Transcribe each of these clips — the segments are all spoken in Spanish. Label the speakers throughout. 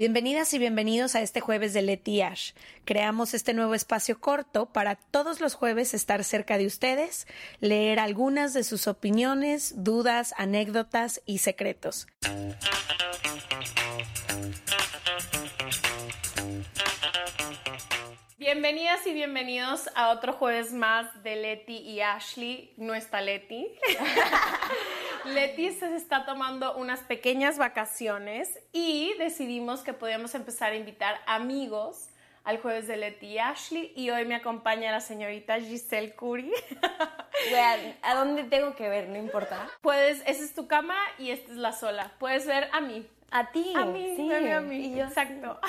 Speaker 1: Bienvenidas y bienvenidos a este jueves de Leti Ash. Creamos este nuevo espacio corto para todos los jueves estar cerca de ustedes, leer algunas de sus opiniones, dudas, anécdotas y secretos.
Speaker 2: Bienvenidas y bienvenidos a otro jueves más de Leti y Ashley, no está Leti. Leti se está tomando unas pequeñas vacaciones y decidimos que podíamos empezar a invitar amigos al jueves de Leti y Ashley y hoy me acompaña la señorita Giselle Curi.
Speaker 3: ¿a dónde tengo que ver? No importa.
Speaker 2: Puedes, esa es tu cama y esta es la sola. Puedes ver a mí.
Speaker 3: A ti.
Speaker 2: A mí,
Speaker 3: sí.
Speaker 2: a mí. Exacto.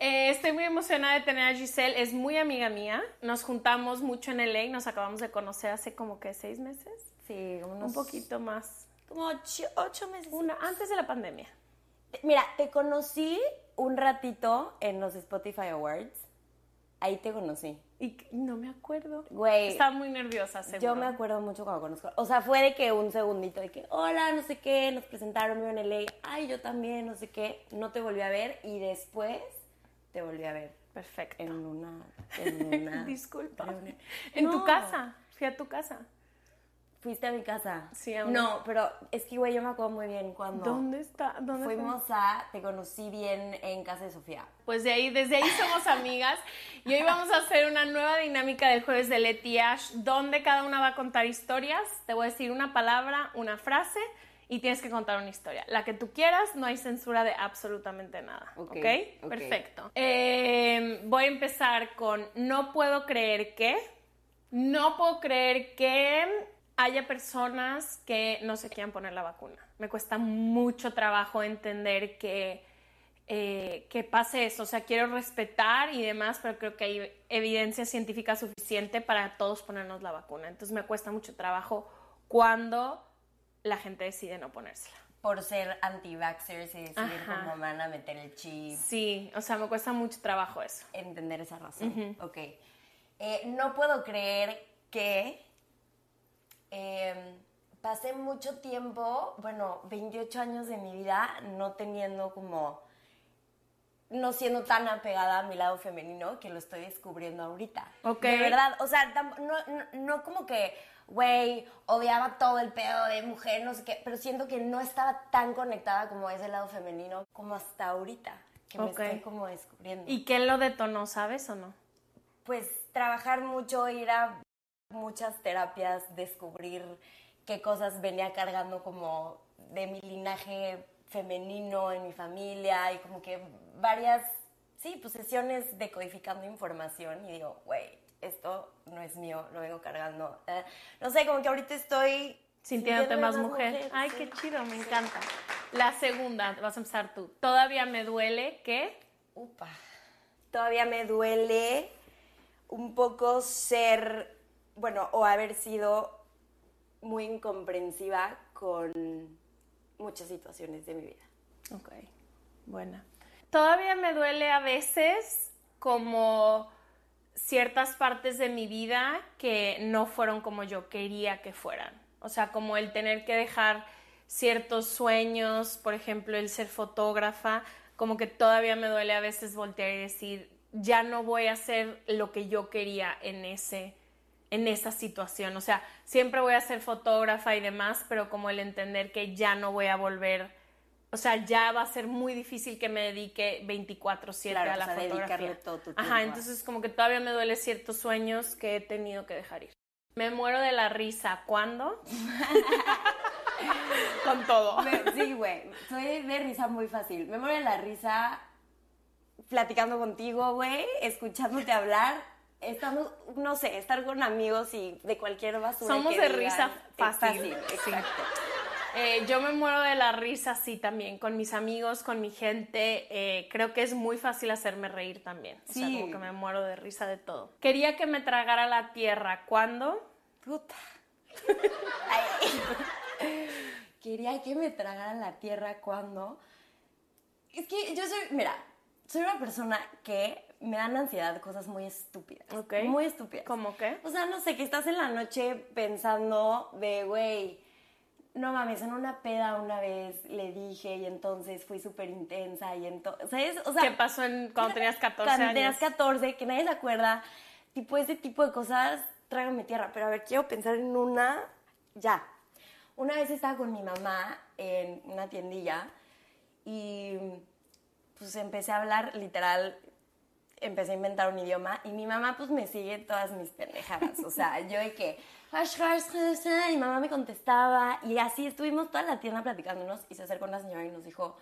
Speaker 2: Eh, estoy muy emocionada de tener a Giselle, es muy amiga mía. Nos juntamos mucho en LA, nos acabamos de conocer hace como que seis meses.
Speaker 3: Sí, unos...
Speaker 2: Un poquito más.
Speaker 3: Como ocho, ocho meses.
Speaker 2: Una, antes de la pandemia.
Speaker 3: Mira, te conocí un ratito en los Spotify Awards. Ahí te conocí.
Speaker 2: Y no me acuerdo.
Speaker 3: Güey.
Speaker 2: Estaba muy nerviosa, seguro.
Speaker 3: Yo me acuerdo mucho cuando conozco. O sea, fue de que un segundito de que, hola, no sé qué, nos presentaron, yo en LA. Ay, yo también, no sé qué. No te volví a ver y después te volví a ver.
Speaker 2: Perfecto.
Speaker 3: En una. En una
Speaker 2: Disculpa. En tu casa. Fui a tu casa.
Speaker 3: Fuiste a mi casa.
Speaker 2: Sí, a una-
Speaker 3: No, pero es que, güey, yo me acuerdo muy bien cuando.
Speaker 2: ¿Dónde está? ¿Dónde fue?
Speaker 3: Fuimos a. Te conocí bien en casa de Sofía.
Speaker 2: Pues de ahí, desde ahí somos amigas y hoy vamos a hacer una nueva dinámica del jueves de Leti Ash, donde cada una va a contar historias. Te voy a decir una palabra, una frase y tienes que contar una historia. La que tú quieras, no hay censura de absolutamente nada. ¿Ok?
Speaker 3: Ok, ok.
Speaker 2: Perfecto. Eh, voy a empezar con no puedo creer que. No puedo creer que haya personas que no se quieran poner la vacuna. Me cuesta mucho trabajo entender que, eh, que pase eso. O sea, quiero respetar y demás, pero creo que hay evidencia científica suficiente para todos ponernos la vacuna. Entonces me cuesta mucho trabajo cuando la gente decide no ponérsela.
Speaker 3: Por ser anti-vaxxers y decidir
Speaker 2: Ajá.
Speaker 3: cómo van a meter el chip.
Speaker 2: Sí, o sea, me cuesta mucho trabajo eso.
Speaker 3: Entender esa razón. Ok. Eh, no puedo creer que eh, pasé mucho tiempo, bueno, 28 años de mi vida no teniendo como, no siendo tan apegada a mi lado femenino que lo estoy descubriendo ahorita.
Speaker 2: Ok.
Speaker 3: De verdad, o sea, no, no, no como que, güey, odiaba todo el pedo de mujer, no sé qué, pero siento que no estaba tan conectada como ese lado femenino como hasta ahorita, que me estoy como descubriendo
Speaker 2: ¿Y qué lo detonó, sabes o no?
Speaker 3: pues trabajar mucho, ir a muchas terapias, descubrir qué cosas venía cargando como de mi linaje femenino en mi familia y como que varias, sí, pues sesiones decodificando información y digo, güey, esto no es mío, lo vengo cargando. Eh, no sé, como que ahorita estoy...
Speaker 2: Sintiéndote más mujer. Ay,
Speaker 3: sí.
Speaker 2: qué chido, me encanta. La segunda, vas a empezar tú. Todavía me duele que.
Speaker 3: Upa. Todavía me duele un poco ser, bueno, o haber sido muy incomprensiva con muchas situaciones de mi vida.
Speaker 2: Ok, buena. Todavía me duele a veces como ciertas partes de mi vida que no fueron como yo quería que fueran. O sea, como el tener que dejar ciertos sueños, por ejemplo, el ser fotógrafa, como que todavía me duele a veces voltear y decir, ya no voy a hacer lo que yo quería en ese en esa situación, o sea, siempre voy a ser fotógrafa y demás, pero como el entender que ya no voy a volver, o sea, ya va a ser muy difícil que me dedique 24/7
Speaker 3: Claro,
Speaker 2: a
Speaker 3: o
Speaker 2: la
Speaker 3: sea,
Speaker 2: fotografía.
Speaker 3: dedicarle todo tu tiempo
Speaker 2: Ajá, entonces como que todavía me duele ciertos sueños que he tenido que dejar ir. Me muero de la risa, ¿cuándo? Con todo.
Speaker 3: Me- Sí, güey, soy de risa muy fácil. Me muero de la risa platicando contigo, güey, escuchándote hablar, estando, no sé, estar con amigos y de cualquier basura
Speaker 2: Somos
Speaker 3: que
Speaker 2: de
Speaker 3: digan.
Speaker 2: risa fácil.
Speaker 3: fácil,
Speaker 2: Sí.
Speaker 3: exacto.
Speaker 2: Eh, yo me muero de la risa, sí, también, con mis amigos, con mi gente. eh, creo que es muy fácil hacerme reír también. O sea,
Speaker 3: Sí.
Speaker 2: como que me muero de risa de todo. Quería que me tragara la tierra. ¿Cuándo?
Speaker 3: Puta. Quería que me tragaran la tierra cuando. Es que yo soy. Mira, soy una persona que me dan ansiedad cosas muy estúpidas.
Speaker 2: Ok.
Speaker 3: Muy estúpidas.
Speaker 2: ¿Cómo qué?
Speaker 3: O sea, no sé, que estás en la noche pensando de, güey, No mames, en una peda una vez le dije y entonces fui súper intensa y entonces, ¿sabes? O sea,
Speaker 2: ¿Qué pasó en, cuando tenías 14
Speaker 3: cuando
Speaker 2: años?
Speaker 3: tenías 14, que nadie se acuerda, tipo ese tipo de cosas, trágame tierra. Pero a ver, quiero pensar en una, ya. Una vez estaba con mi mamá en una tiendilla y pues empecé a hablar literal, empecé a inventar un idioma y mi mamá pues me sigue todas mis pendejadas. O sea, yo de que, y mamá me contestaba y así estuvimos toda la tienda platicándonos y se acercó una señora y nos dijo,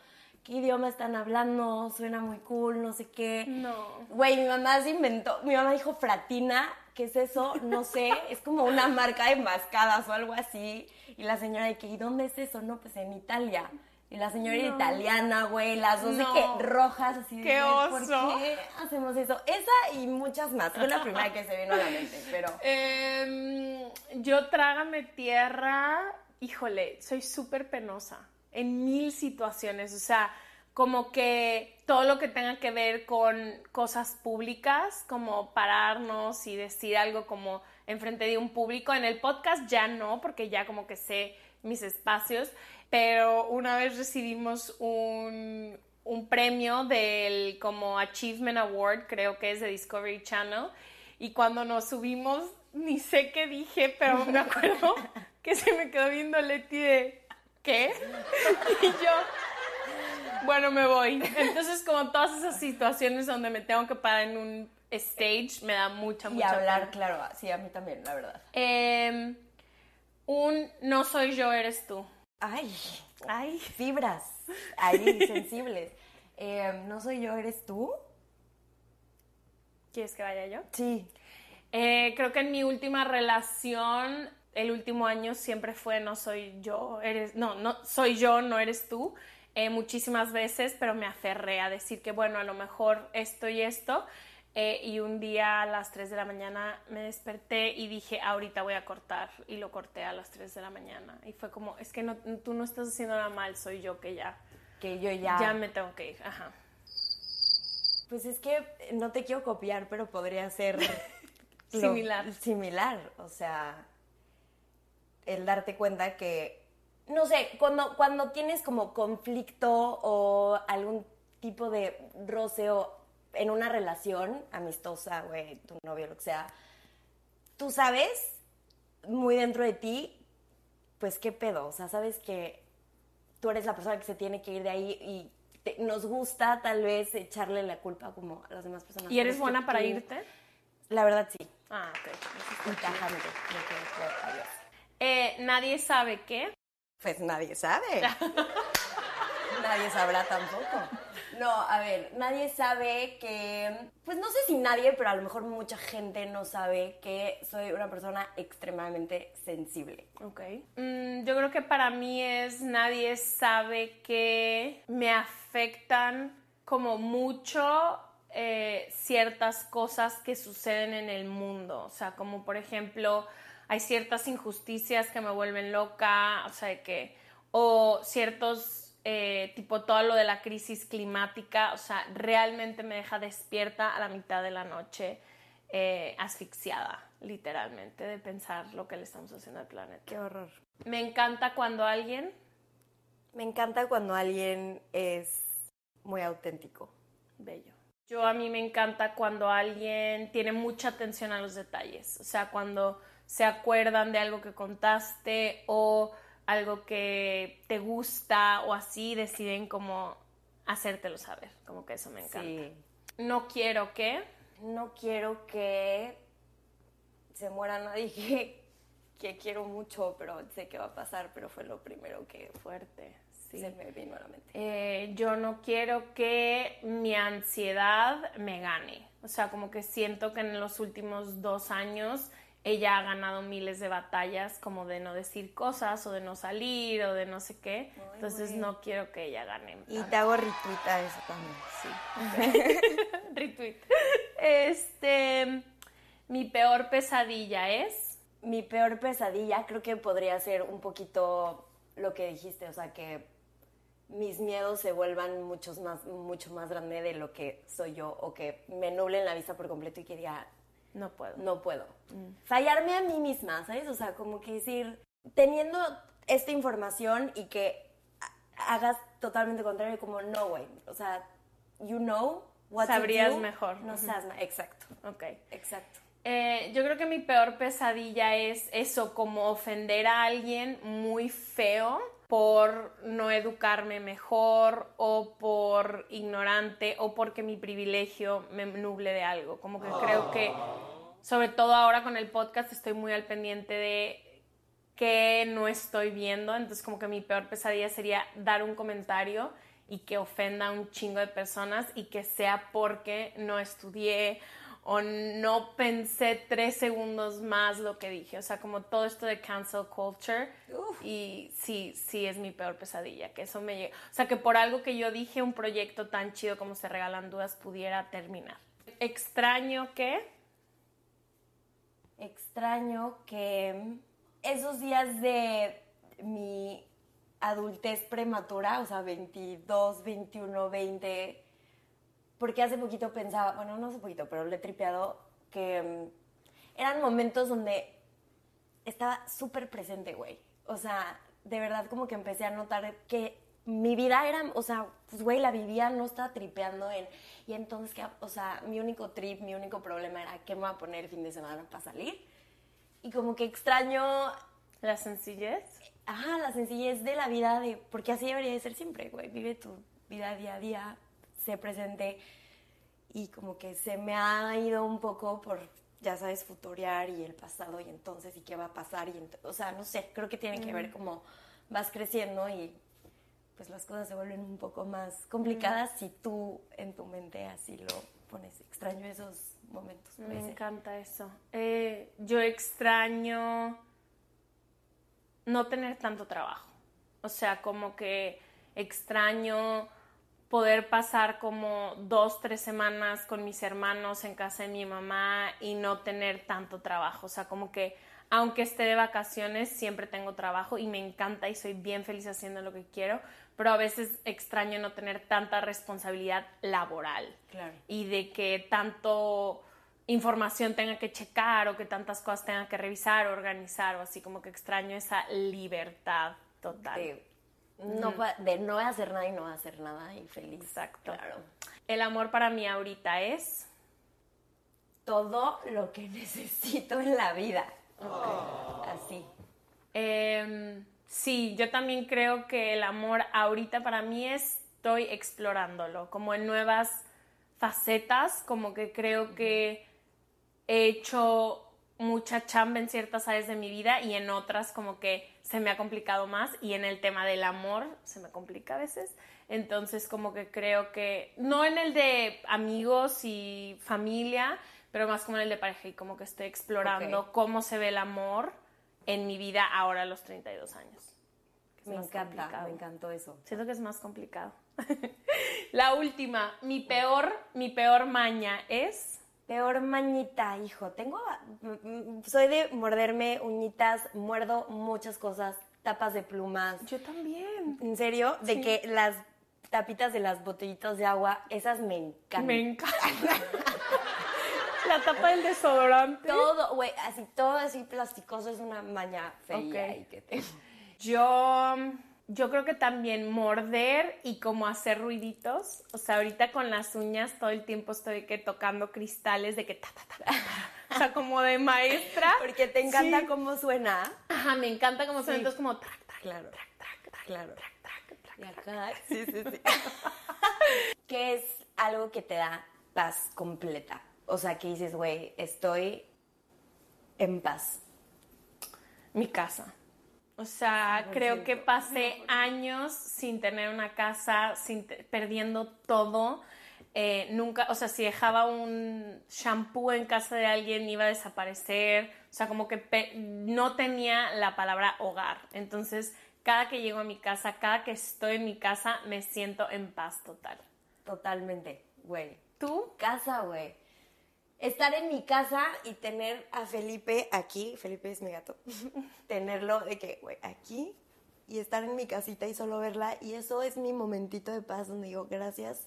Speaker 3: ¿qué idioma están hablando? Suena muy cool, no sé qué.
Speaker 2: No.
Speaker 3: Güey, mi mamá se inventó, mi mamá dijo fratina, ¿qué es eso? No sé, es como una marca de mascadas o algo así. Y la señora de que, ¿y dónde es eso? No, pues en Italia. Y la señora italiana, güey, las dos de
Speaker 2: No.
Speaker 3: que rojas, así de
Speaker 2: ¡Qué
Speaker 3: ¿por
Speaker 2: oso!
Speaker 3: qué hacemos eso? Esa y muchas más. Fue la primera que se vino a la mente, pero...
Speaker 2: Em, yo trágame tierra, híjole, soy súper penosa en mil situaciones, o sea, como que todo lo que tenga que ver con cosas públicas, como pararnos y decir algo como enfrente de un público, en el podcast ya no, porque ya como que sé mis espacios, pero una vez recibimos un, un premio del como Achievement Award, creo que es de Discovery Channel, y cuando nos subimos, ni sé qué dije, pero me acuerdo que se me quedó viendo Leti de, ¿qué? Y yo, bueno, me voy. Entonces, como todas esas situaciones donde me tengo que parar en un stage, me da mucha,
Speaker 3: Y
Speaker 2: mucha
Speaker 3: hablar,
Speaker 2: pena.
Speaker 3: claro, sí, a mí también, la verdad.
Speaker 2: Em, un no soy yo, eres tú.
Speaker 3: Ay,
Speaker 2: Ay.
Speaker 3: fibras, ahí, sensibles. Eh, ¿No soy yo, eres tú?
Speaker 2: ¿Quieres que vaya yo?
Speaker 3: Sí.
Speaker 2: Eh, creo que en mi última relación, el último año siempre fue no soy yo, eres, no, no soy yo, no eres tú. eh, muchísimas veces, pero me aferré a decir que bueno, a lo mejor esto y esto. Eh, y un día a las 3 de la mañana me desperté y dije, ahorita voy a cortar. Y lo corté a las 3 de la mañana. Y fue como, es que no, tú no estás haciendo nada mal, soy yo que ya,
Speaker 3: Que yo ya...
Speaker 2: ya me tengo que ir. Ajá.
Speaker 3: Pues es que no te quiero copiar, pero podría ser...
Speaker 2: Similar.
Speaker 3: Similar, o sea, el darte cuenta que, no sé, cuando, cuando tienes como conflicto o algún tipo de roce o en una relación amistosa, güey, tu novio, lo que sea, tú sabes muy dentro de ti, pues qué pedo, o sea, sabes que tú eres la persona que se tiene que ir de ahí y te- nos gusta tal vez echarle la culpa como a las demás personas.
Speaker 2: ¿Y eres buena para
Speaker 3: tú-
Speaker 2: irte?
Speaker 3: La verdad sí.
Speaker 2: Ah, ok.
Speaker 3: Adiós.
Speaker 2: Eh, nadie sabe qué.
Speaker 3: Pues nadie sabe. nadie sabrá tampoco. No, a ver, nadie sabe que, pues no sé si nadie, pero a lo mejor mucha gente no sabe que soy una persona extremadamente sensible.
Speaker 2: Ok. Mm, yo creo que para mí es nadie sabe que me afectan como mucho eh, ciertas cosas que suceden en el mundo. O sea, como por ejemplo, hay ciertas injusticias que me vuelven loca, o sea, que, o ciertos, eh, tipo todo lo de la crisis climática, o sea, realmente me deja despierta a la mitad de la noche, eh, asfixiada, literalmente, de pensar lo que le estamos haciendo al planeta.
Speaker 3: Qué horror.
Speaker 2: Me encanta cuando alguien,
Speaker 3: Me encanta cuando alguien es muy auténtico.
Speaker 2: bello. Yo a mí me encanta cuando alguien tiene mucha atención a los detalles, o sea, cuando se acuerdan de algo que contaste o algo que te gusta o así deciden como hacértelo saber, como que eso me encanta.
Speaker 3: Sí.
Speaker 2: No quiero que,
Speaker 3: No quiero que se muera nadie que, que quiero mucho, pero sé que va a pasar, pero fue lo primero que
Speaker 2: fuerte, sí.
Speaker 3: se me vino a la mente.
Speaker 2: Eh, yo no quiero que mi ansiedad me gane. O sea, como que siento que en los últimos dos años ella ha ganado miles de batallas como de no decir cosas o de no salir o de no sé qué. Entonces no quiero que ella gane.
Speaker 3: Y te hago retweet a eso también.
Speaker 2: Sí. Retweet. Este, mi peor pesadilla es...
Speaker 3: Mi peor pesadilla creo que podría ser un poquito lo que dijiste, o sea, que mis miedos se vuelvan muchos más, mucho más grandes de lo que soy yo o que me nublen la vista por completo y que diga,
Speaker 2: No puedo.
Speaker 3: no puedo. Fallarme a mí misma, ¿sabes? O sea, como que decir, teniendo esta información y que hagas totalmente contrario, como no, güey. O sea, you know what
Speaker 2: Sabrías
Speaker 3: do,
Speaker 2: mejor.
Speaker 3: No seas ma- Exacto,
Speaker 2: Ok.
Speaker 3: exacto.
Speaker 2: Eh, yo creo que mi peor pesadilla es eso, como ofender a alguien muy feo por no educarme mejor o por ignorante o porque mi privilegio me nuble de algo. Como que creo que, sobre todo ahora con el podcast, estoy muy al pendiente de que no estoy viendo. Entonces como que mi peor pesadilla sería dar un comentario y que ofenda a un chingo de personas y que sea porque no estudié o no pensé tres segundos más lo que dije. O sea, como todo esto de cancel culture. Y sí, sí es mi peor pesadilla, que eso me llegue. O sea, que por algo que yo dije, un proyecto tan chido como Se Regalan Dudas pudiera terminar. Extraño que...
Speaker 3: Extraño que esos días de mi adultez prematura, o sea, 22, 21, 20, porque hace poquito pensaba, bueno, no hace poquito, pero le he tripeado, que mm, eran momentos donde estaba súper presente, güey. O sea, de verdad como que empecé a notar que mi vida era, o sea, pues güey, la vivía, no estaba tripeando en... Y entonces, que, o sea, mi único trip, mi único problema era qué me voy a poner el fin de semana para salir. Y como que extraño,
Speaker 2: La sencillez.
Speaker 3: ajá, la sencillez de la vida, de porque así debería de ser siempre, güey. Vive tu vida día a día, sé presente. Y como que se me ha ido un poco por, ya sabes, futurear y el pasado y entonces y qué va a pasar. Y o sea, no sé, creo que tiene que ver como vas creciendo y pues las cosas se vuelven un poco más complicadas si tú en tu mente así lo pones. Extraño esos momentos.
Speaker 2: Me encanta eso. Eh, yo extraño no tener tanto trabajo. O sea, como que extraño poder pasar como dos, tres semanas con mis hermanos en casa de mi mamá y no tener tanto trabajo. O sea, como que aunque esté de vacaciones, siempre tengo trabajo y me encanta y soy bien feliz haciendo lo que quiero, pero a veces extraño no tener tanta responsabilidad laboral
Speaker 3: Claro.
Speaker 2: y de que tanto información tenga que checar o que tantas cosas tenga que revisar o organizar o así como que extraño esa libertad total.
Speaker 3: de no, de no hacer nada y no hacer nada y feliz.
Speaker 2: Exacto.
Speaker 3: Claro.
Speaker 2: El amor para mí ahorita es
Speaker 3: Todo lo que necesito en la vida. Así.
Speaker 2: Em, sí, yo también creo que el amor ahorita para mí es- estoy explorándolo, como en nuevas facetas, como que creo que he hecho mucha chamba en ciertas áreas de mi vida y en otras como que se me ha complicado más y en el tema del amor se me complica a veces. Entonces como que creo que, no en el de amigos y familia, pero más como en el de pareja y como que estoy explorando cómo se ve el amor en mi vida ahora a los 32 años.
Speaker 3: Me encanta,
Speaker 2: complicado.
Speaker 3: me encantó eso.
Speaker 2: Siento que es más complicado. La última, mi peor, mi peor maña es...
Speaker 3: Peor mañita, hijo. Tengo. mm, mm, Soy de morderme uñitas, muerdo muchas cosas, tapas de plumas.
Speaker 2: Yo también.
Speaker 3: ¿En serio? De que las tapitas de las botellitas de agua, esas me encantan.
Speaker 2: Me encanta. La tapa del desodorante.
Speaker 3: Todo, güey, así todo así plasticoso es una maña fea
Speaker 2: Ok.
Speaker 3: y que te...
Speaker 2: Yo, yo creo que también morder y como hacer ruiditos. O sea, ahorita con las uñas todo el tiempo estoy que tocando cristales de que ta, ta, ta, ta, ta. O sea, como de maestra.
Speaker 3: Porque te encanta
Speaker 2: Sí.
Speaker 3: cómo suena.
Speaker 2: Ajá, me encanta como suena.
Speaker 3: Sí.
Speaker 2: Entonces como track, track,
Speaker 3: Claro.
Speaker 2: track, track, track,
Speaker 3: Claro. Y
Speaker 2: track.
Speaker 3: acá, sí, sí, sí. ¿Qué es algo que te da paz completa? O sea, que dices, güey, estoy en paz.
Speaker 2: Mi casa. O sea, creo que pasé años sin tener una casa, sin perdiendo todo. Eh, nunca, o sea, si dejaba un shampoo en casa de alguien iba a desaparecer. O sea, como que no tenía la palabra hogar. Entonces, cada que llego a mi casa, cada que estoy en mi casa, me siento en paz total.
Speaker 3: Totalmente, güey.
Speaker 2: ¿Tú?
Speaker 3: Casa, güey. Estar en mi casa y tener a Felipe aquí, Felipe es mi gato, tenerlo de que, güey, aquí y estar en mi casita y solo verla. Y eso es mi momentito de paz donde digo, gracias,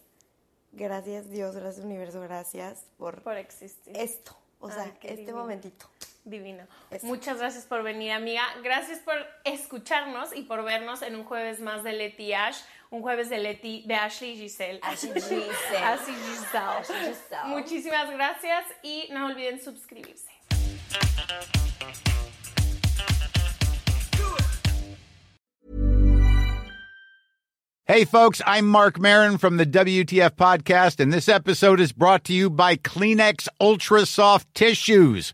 Speaker 3: gracias Dios, gracias universo, gracias por
Speaker 2: Por existir.
Speaker 3: esto. O sea,
Speaker 2: Ay,
Speaker 3: este
Speaker 2: divino.
Speaker 3: momentito.
Speaker 2: Divino. Muchas gracias por venir, amiga. Gracias por escucharnos y por vernos en un jueves más de Leti Ash, un jueves de Leti, de Ashley Giselle.
Speaker 3: Ashley Giselle.
Speaker 2: Ashley Giselle.
Speaker 3: Giselle.
Speaker 2: Muchísimas gracias y no olviden suscribirse.
Speaker 4: Hey, folks, I'm Mark Marin from the WTF Podcast, and this episode is brought to you by Kleenex Ultra Soft Tissues,